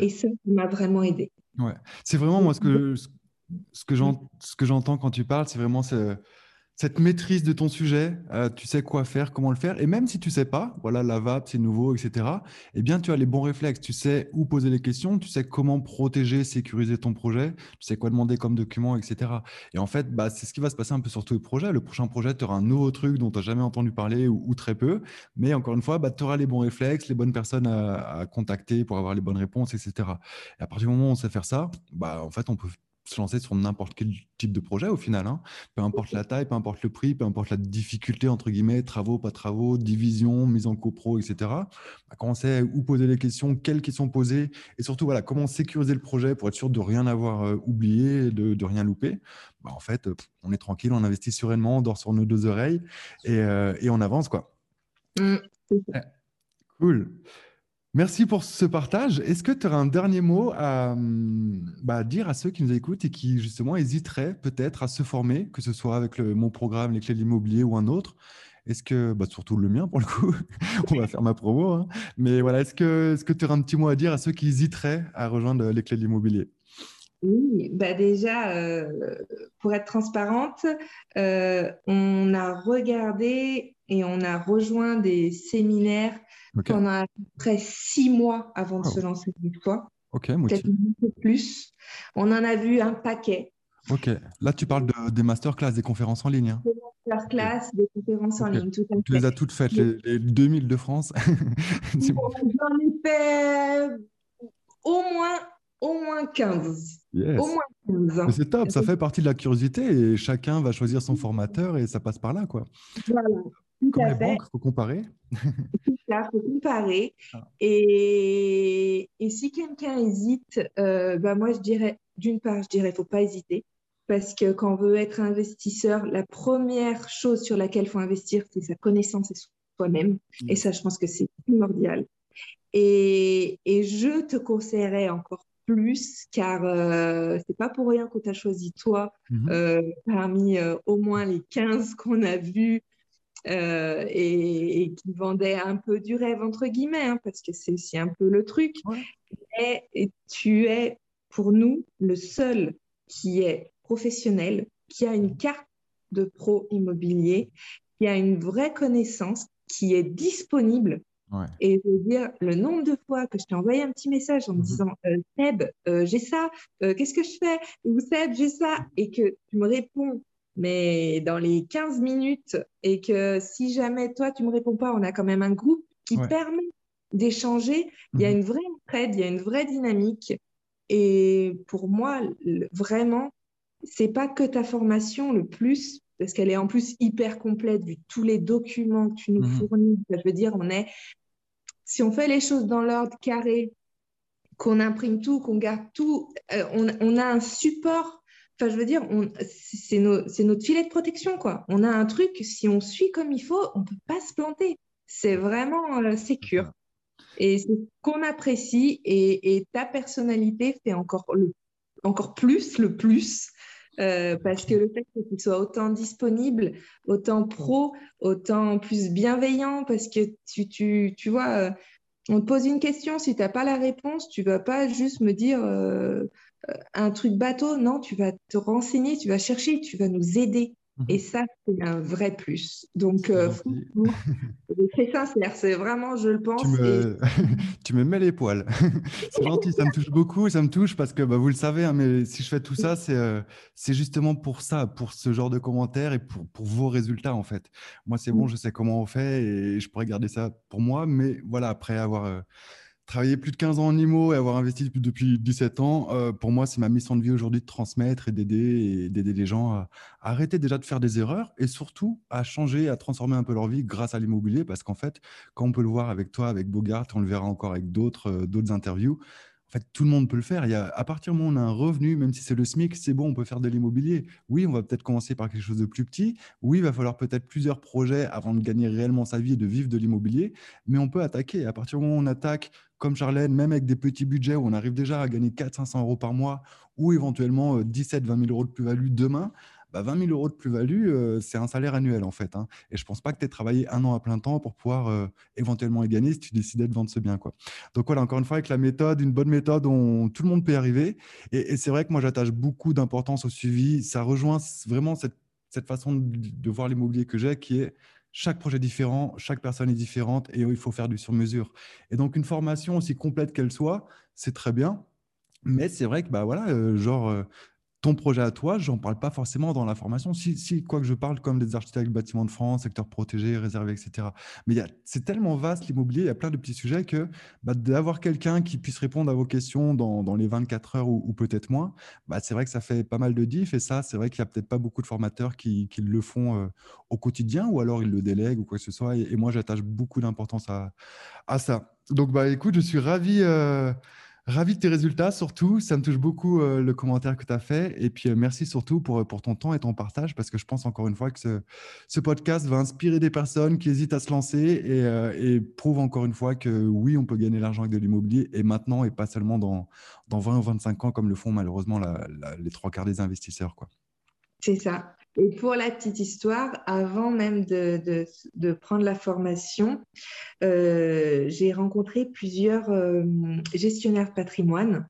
Et ça, ça m'a vraiment aidé. C'est vraiment moi ce que, ce que j'entends quand tu parles, c'est vraiment ce, cette maîtrise de ton sujet, euh, tu sais quoi faire, comment le faire, et même si tu sais pas, voilà, la VAP, c'est nouveau, etc., eh bien, tu as les bons réflexes, tu sais où poser les questions, tu sais comment protéger, sécuriser ton projet, tu sais quoi demander comme document, etc. Et en fait, bah, c'est ce qui va se passer un peu sur tous les projets. Le prochain projet, tu auras un nouveau truc dont tu n'as jamais entendu parler ou, très peu, mais encore une fois, bah, tu auras les bons réflexes, les bonnes personnes à, contacter pour avoir les bonnes réponses, etc. Et à partir du moment où on sait faire ça, bah, en fait, on peut se lancer sur n'importe quel type de projet au final. Hein. Peu importe la taille, peu importe le prix, peu importe la difficulté, entre guillemets, travaux, pas travaux, division, mise en copro, etc. Bah, quand on sait où poser les questions, quelles questions poser, et surtout voilà, comment sécuriser le projet pour être sûr de rien avoir euh, oublié, de, de, rien louper, bah, en fait, on est tranquille, on investit sereinement, on dort sur nos deux oreilles et, euh, et on avance. quoi. Mmh. Cool. Merci pour ce partage. Est-ce que tu aurais un dernier mot à bah, dire à ceux qui nous écoutent et qui justement hésiteraient peut-être à se former, que ce soit avec le, mon programme Les clés de l'immobilier ou un autre? Est-ce que, bah, surtout le mien pour le coup, on va faire ma promo, hein. mais voilà, est-ce que tu est aurais un petit mot à dire à ceux qui hésiteraient à rejoindre les clés de l'immobilier? Oui, bah déjà, euh, pour être transparente, euh, on a regardé et on a rejoint des séminaires pendant à peu près six mois avant de se lancer une fois. Ok, Peut-être un peu plus. On en a vu un paquet. Ok, là tu parles de, des masterclass, des conférences en ligne. Hein. Des masterclass, des conférences en ligne, tout à fait. Tu les as toutes faites, les, 2000 de France J'en ai fait au moins, au moins 15. Au moins 15. C'est top, ça fait partie de la curiosité et chacun va choisir son formateur et ça passe par là. Quoi. Voilà. Comme les banques, il faut comparer. Il faut comparer. Ah. Et, et, si quelqu'un hésite, euh, bah moi je dirais, d'une part, je dirais, il ne faut pas hésiter. Parce que quand on veut être investisseur, la première chose sur laquelle il faut investir, c'est sa connaissance et soi-même. Et ça, je pense que c'est primordial. Et, et, je te conseillerais encore plus, car euh, c'est pas pour rien qu'on t'a choisi toi mm-hmm. euh, parmi euh, au moins les 15 qu'on a vus euh, et, qui vendait un peu du rêve, entre guillemets, hein, parce que c'est aussi un peu le truc. Et, tu es, pour nous, le seul qui est professionnel, qui a une carte de pro immobilier, qui a une vraie connaissance, qui est disponible. Et je veux dire, le nombre de fois que je t'ai envoyé un petit message en me mhm. disant euh, Seb, euh, j'ai ça, qu'est-ce que je fais? Ou Seb, j'ai ça, et que tu me réponds mais dans les 15 minutes, et que si jamais toi, tu ne me réponds pas, on a quand même un groupe qui permet d'échanger. Il y a mhm. une vraie entraide, il y a une vraie dynamique. Et pour moi, vraiment, c'est pas que ta formation le plus, parce qu'elle est en plus hyper complète vu tous les documents que tu nous mhm. fournis. Je veux dire, on est, si on fait les choses dans l'ordre carré, qu'on imprime tout, qu'on garde tout, euh, on, on, a un support Enfin, je veux dire, c'est notre filet de protection, quoi. On a un truc, si on suit comme il faut, on ne peut pas se planter. C'est vraiment euh, sécure. Et c'est ce qu'on apprécie et, ta personnalité fait encore, le, encore plus le plus. Euh, parce que le fait que tu sois autant disponible, autant pro, autant plus bienveillant, parce que tu, tu, tu vois, euh, on te pose une question, si tu n'as pas la réponse, tu ne vas pas juste me dire euh, un truc bateau, non, tu vas te renseigner, tu vas chercher, tu vas nous aider. Mhm. Et ça, c'est un vrai plus. Donc, euh, c'est sincère, c'est vraiment, je le pense. Tu me, mets les poils. c'est gentil, ça me touche beaucoup, ça me touche parce que bah, vous le savez, hein, mais si je fais tout ça, euh, c'est justement pour ça, pour ce genre de commentaires et pour, pour vos résultats en fait. Moi, c'est bon, mm. je sais comment on fait et je pourrais garder ça pour moi, mais voilà, après avoir travailler plus de 15 ans en IMO et avoir investi depuis 17 ans, euh, pour moi, c'est ma mission de vie aujourd'hui de transmettre et d'aider d'aider les gens à, arrêter déjà de faire des erreurs et surtout à changer, à transformer un peu leur vie grâce à l'immobilier. Parce qu'en fait, quand on peut le voir avec toi, avec Bogart, on le verra encore avec d'autres euh, d'autres interviews, en fait, tout le monde peut le faire. Il y a, à partir du moment où on a un revenu, même si c'est le SMIC, c'est bon, on peut faire de l'immobilier. Oui, on va peut-être commencer par quelque chose de plus petit. Oui, il va falloir peut-être plusieurs projets avant de gagner réellement sa vie et de vivre de l'immobilier. Mais on peut attaquer. À partir du moment où on attaque, comme Charlène, même avec des petits budgets où on arrive déjà à gagner 400-500 euros par mois ou éventuellement 17-20 euh, 000 euros de plus-value demain, bah 20 000 euros de plus-value, euh, c'est un salaire annuel en fait. Hein. Et je ne pense pas que tu aies travaillé un an à plein temps pour pouvoir euh, éventuellement y gagner si tu décidais de vendre ce bien. Quoi. Donc voilà, encore une fois, avec la méthode, une bonne méthode, on, tout le monde peut y arriver. Et, c'est vrai que moi, j'attache beaucoup d'importance au suivi. Ça rejoint vraiment cette, cette façon de, de voir l'immobilier que j'ai qui est chaque projet est différent, chaque personne est différente et il faut faire du sur-mesure. Et donc, une formation aussi complète qu'elle soit, c'est très bien. Mais c'est vrai que, bah voilà, euh, genre, ton projet à toi, j'en parle pas forcément dans la formation. Si, quoi que je parle comme des architectes bâtiments de France, secteur protégé, réservé, etc. Mais c'est tellement vaste l'immobilier, il y a plein de petits sujets que bah, d'avoir quelqu'un qui puisse répondre à vos questions dans, les 24 heures ou, peut-être moins, bah, c'est vrai que ça fait pas mal de diff. Et ça, c'est vrai qu'il y a peut-être pas beaucoup de formateurs qui, le font euh, au quotidien ou alors ils le délèguent ou quoi que ce soit. Et, moi, j'attache beaucoup d'importance à, à, ça. Donc, bah, écoute, je suis ravi. Euh, Ravi de tes résultats, surtout. Ça me touche beaucoup euh, le commentaire que tu as fait. Et puis, euh, merci surtout pour, euh, pour ton temps et ton partage, parce que je pense encore une fois que ce, ce podcast va inspirer des personnes qui hésitent à se lancer et, et prouve encore une fois que oui, on peut gagner l'argent avec de l'immobilier et maintenant et pas seulement dans, dans 20 ou 25 ans, comme le font malheureusement les trois quarts des investisseurs. C'est ça. Et pour la petite histoire, avant même de, de, prendre la formation, euh, j'ai rencontré plusieurs euh, gestionnaires patrimoine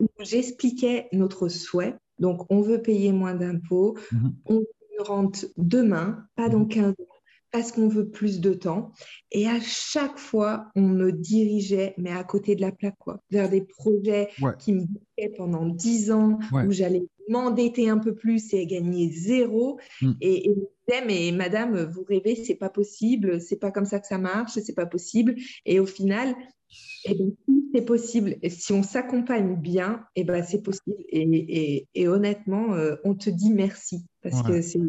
où j'expliquais notre souhait. Donc, on veut payer moins d'impôts, mhm. on rente demain, pas dans 15 mhm. ans, parce qu'on veut plus de temps. Et à chaque fois, on me dirigeait, mais à côté de la plaque, quoi, vers des projets qui me pendant 10 ans, où j'allais m'endetter un peu plus et gagner zéro. Mm. Et, et disais, mais madame, vous rêvez, c'est pas possible, c'est pas comme ça que ça marche, c'est pas possible. Et au final, eh ben, c'est possible. Et si on s'accompagne bien, eh ben, c'est possible. Et, et, honnêtement, euh, on te dit merci. Parce que c'est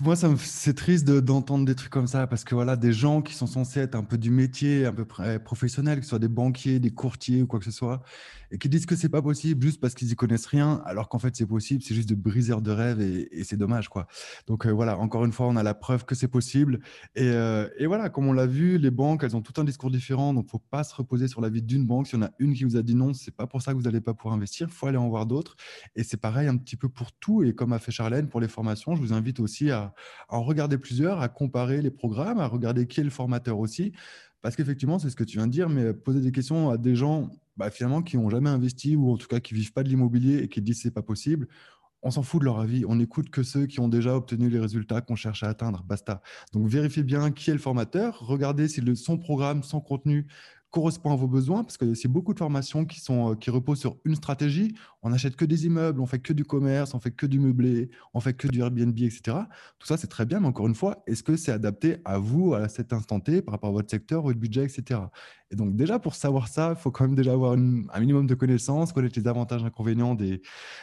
Moi, c'est triste d'entendre des trucs comme ça parce que voilà, des gens qui sont censés être un peu du métier, un peu professionnels, que ce soit des banquiers, des courtiers ou quoi que ce soit, et qui disent que c'est pas possible juste parce qu'ils y connaissent rien, alors qu'en fait c'est possible, c'est juste de briseurs de rêves et, c'est dommage quoi. Donc euh, voilà, encore une fois, on a la preuve que c'est possible. Et, euh, et, voilà, comme on l'a vu, les banques, elles ont tout un discours différent, donc faut pas se reposer sur la vie d'une banque. S'il y en a une qui vous a dit non, c'est pas pour ça que vous n'allez pas pouvoir investir, faut aller en voir d'autres. Et c'est pareil un petit peu pour tout. Et comme a fait Charlène pour les formations, je vous invite aussi à, en regarder plusieurs, à comparer les programmes, à regarder qui est le formateur aussi. Parce qu'effectivement, c'est ce que tu viens de dire, mais poser des questions à des gens bah, finalement qui n'ont jamais investi ou en tout cas qui vivent pas de l'immobilier et qui disent c'est pas possible, on s'en fout de leur avis. On n'écoute que ceux qui ont déjà obtenu les résultats qu'on cherche à atteindre. Basta. Donc vérifiez bien qui est le formateur, regardez si le, son programme, son contenu correspond à vos besoins, parce que c'est beaucoup de formations qui, sont, euh, qui reposent sur une stratégie. On n'achète que des immeubles, on fait que du commerce, on fait que du meublé, on fait que du Airbnb, etc. Tout ça, c'est très bien, mais encore une fois, est-ce que c'est adapté à vous, à cet instant T, par rapport à votre secteur, votre budget, etc. Et donc déjà, pour savoir ça, il faut quand même déjà avoir un minimum de connaissances, connaître les avantages et inconvénients des,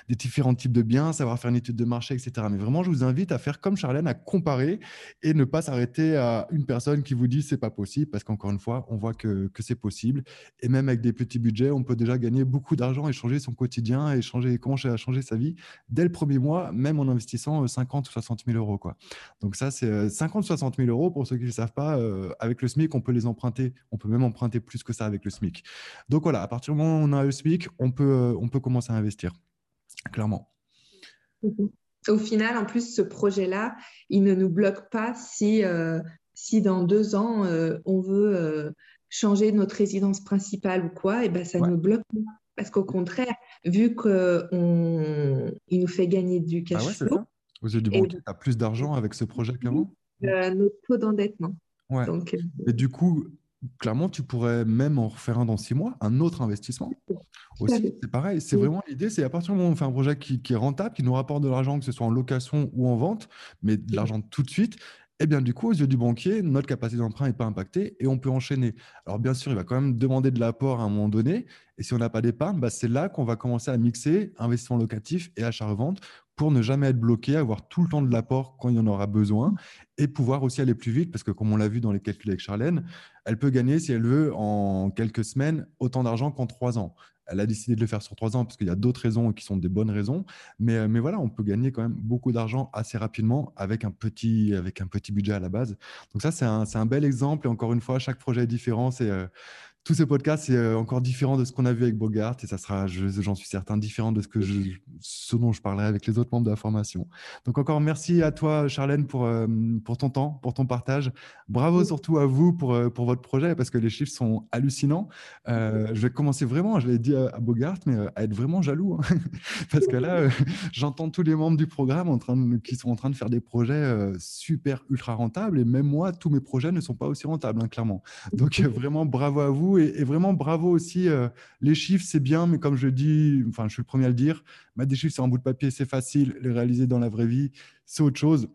différents types de biens, savoir faire une étude de marché, etc. Mais vraiment, je vous invite à faire comme Charlène, à comparer et ne pas s'arrêter à une personne qui vous dit c'est pas possible, parce qu'encore une fois, on voit que, que c'est possible. Et même avec des petits budgets, on peut déjà gagner beaucoup d'argent et changer son quotidien et changer, commencer à changer sa vie dès le premier mois, même en investissant 50 ou 60 000 euros. Donc ça, c'est 50 60 000 euros, pour ceux qui ne savent pas, euh, avec le SMIC, on peut les emprunter, on peut même emprunter plus que ça avec le SMIC. Donc voilà, à partir du moment où on a le SMIC, on peut, euh, on peut commencer à investir, clairement. Mhm. Au final, en plus, ce projet-là, il ne nous bloque pas si, euh, si dans deux ans, euh, on veut changer notre résidence principale ou quoi, et ben ça ne nous bloque pas. Parce qu'au contraire, vu qu'il nous fait gagner du cash ah ouais, flow. Ça. Vous avez du plus d'argent avec ce projet qu'avant Notre taux d'endettement. Ouais. Donc, Et du coup, clairement, tu pourrais même en refaire un dans six mois, un autre investissement. Aussi, c'est pareil. C'est vraiment l'idée, c'est à partir du moment où on fait un projet qui, est rentable, qui nous rapporte de l'argent, que ce soit en location ou en vente, mais de l'argent tout de suite, eh bien, du coup, aux yeux du banquier, notre capacité d'emprunt n'est pas impactée et on peut enchaîner. Alors, bien sûr, il va quand même demander de l'apport à un moment donné. Et si on n'a pas d'épargne, bah, c'est là qu'on va commencer à mixer investissement locatif et achat-revente pour ne jamais être bloqué, avoir tout le temps de l'apport quand il en aura besoin et pouvoir aussi aller plus vite parce que, comme on l'a vu dans les calculs avec Charlène, elle peut gagner, si elle veut, en quelques semaines, autant d'argent qu'en trois ans. Elle a décidé de le faire sur trois ans parce qu'il y a d'autres raisons qui sont des bonnes raisons. Mais, euh, mais voilà, on peut gagner quand même beaucoup d'argent assez rapidement avec un, petit, avec un petit budget à la base. Donc ça, c'est un, un, bel exemple. Et encore une fois, chaque projet est différent. Euh, tous ces podcasts, c'est euh, encore différent de ce qu'on a vu avec Bogart et ça sera, j'en suis certain, différent de ce, que je, ce dont je parlerai avec les autres membres de la formation. Donc encore merci à toi, Charlène, pour, euh, pour ton temps, pour ton partage. Bravo surtout à vous pour, euh, pour votre projet parce que les chiffres sont hallucinants. je vais commencer vraiment, je l'ai dit à, Bogart, mais à être vraiment jaloux hein. parce que là, j'entends tous les membres du programme en train qui sont en train de faire des projets super ultra rentables et même moi, tous mes projets ne sont pas aussi rentables, hein, clairement. Donc vraiment bravo à vous et, vraiment bravo aussi. Euh, les chiffres, c'est bien, mais comme je dis, enfin, je suis le premier à le dire, mettre des chiffres sur un bout de papier, c'est facile. Les réaliser dans la vraie vie, c'est autre chose.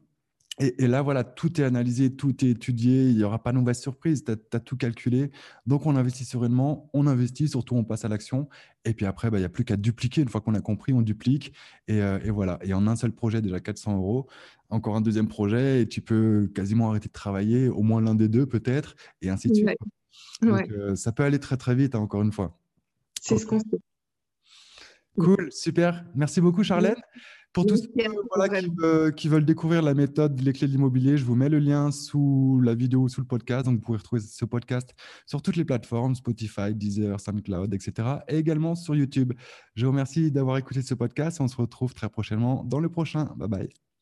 Et, là, voilà, tout est analysé, tout est étudié, il n'y aura pas de mauvaise surprise, tu as, tout calculé. Donc, on investit sereinement, on investit, surtout on passe à l'action. Et puis après, bah, il n'y a plus qu'à dupliquer. Une fois qu'on a compris, on duplique. Et, euh, voilà. Et en un seul projet, déjà 400 euros, encore un deuxième projet, et tu peux quasiment arrêter de travailler, au moins l'un des deux peut-être, et ainsi de suite. Euh, ça peut aller très très vite, hein, encore une fois. C'est ce qu'on sait. Cool, super. Merci beaucoup, Charlène. Pour tous ceux qui, veulent découvrir la méthode Les clés de l'immobilier, je vous mets le lien sous la vidéo, sous le podcast. Donc, vous pouvez retrouver ce podcast sur toutes les plateformes, Spotify, Deezer, SoundCloud, etc. Et également sur YouTube. Je vous remercie d'avoir écouté ce podcast. On se retrouve très prochainement dans le prochain. Bye bye.